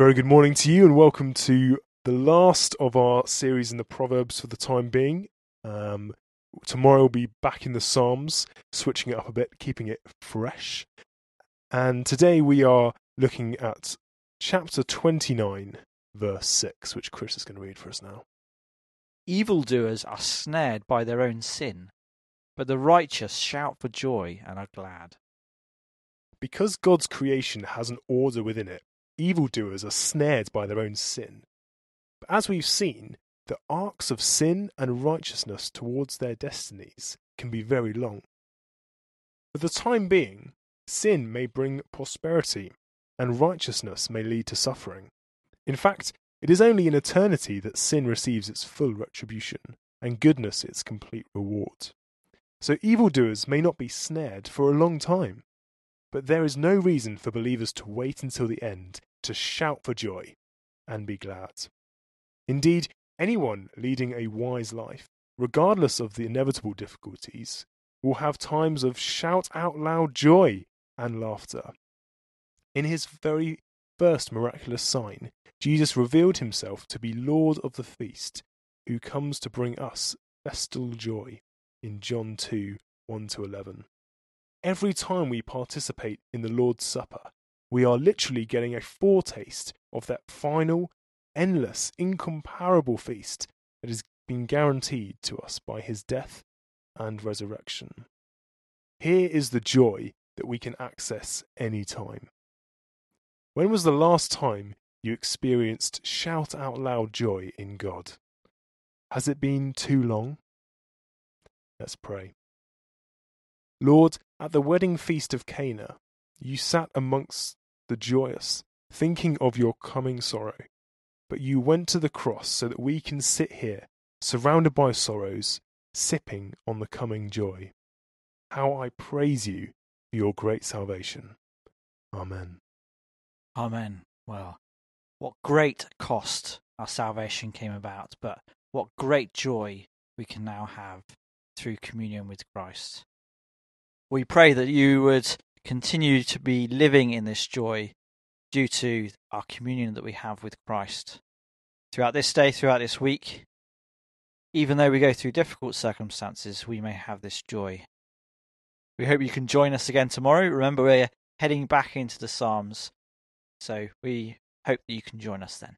Very good morning to you, and welcome to the last of our series in the Proverbs for the time being. Um, tomorrow we'll be back in the Psalms, switching it up a bit, keeping it fresh. And today we are looking at chapter 29, verse 6, which Chris is going to read for us now. Evildoers are snared by their own sin, but the righteous shout for joy and are glad. Because God's creation has an order within it, evildoers are snared by their own sin. But as we've seen, the arcs of sin and righteousness towards their destinies can be very long. For the time being, sin may bring prosperity, and righteousness may lead to suffering. In fact, it is only in eternity that sin receives its full retribution, and goodness its complete reward. So evildoers may not be snared for a long time, but there is no reason for believers to wait until the end to shout for joy and be glad. Indeed, anyone leading a wise life, regardless of the inevitable difficulties, will have times of shout out loud joy and laughter. In his very first miraculous sign, Jesus revealed himself to be Lord of the feast, who comes to bring us festal joy in John 2 1 to 11. Every time we participate in the Lord's Supper, we are literally getting a foretaste of that final, endless, incomparable feast that has been guaranteed to us by his death and resurrection. Here is the joy that we can access any time. When was the last time you experienced shout out loud joy in God? Has it been too long? Let's pray. Lord, at the wedding feast of Cana, you sat amongst the joyous, thinking of your coming sorrow. But you went to the cross so that we can sit here, surrounded by sorrows, sipping on the coming joy. How I praise you for your great salvation. Amen. Amen. Well, what great cost our salvation came about, but what great joy we can now have through communion with Christ. We pray that you would continue to be living in this joy due to our communion that we have with Christ. Throughout this day, throughout this week, even though we go through difficult circumstances, we may have this joy. We hope you can join us again tomorrow. Remember, we're heading back into the Psalms, so we hope that you can join us then.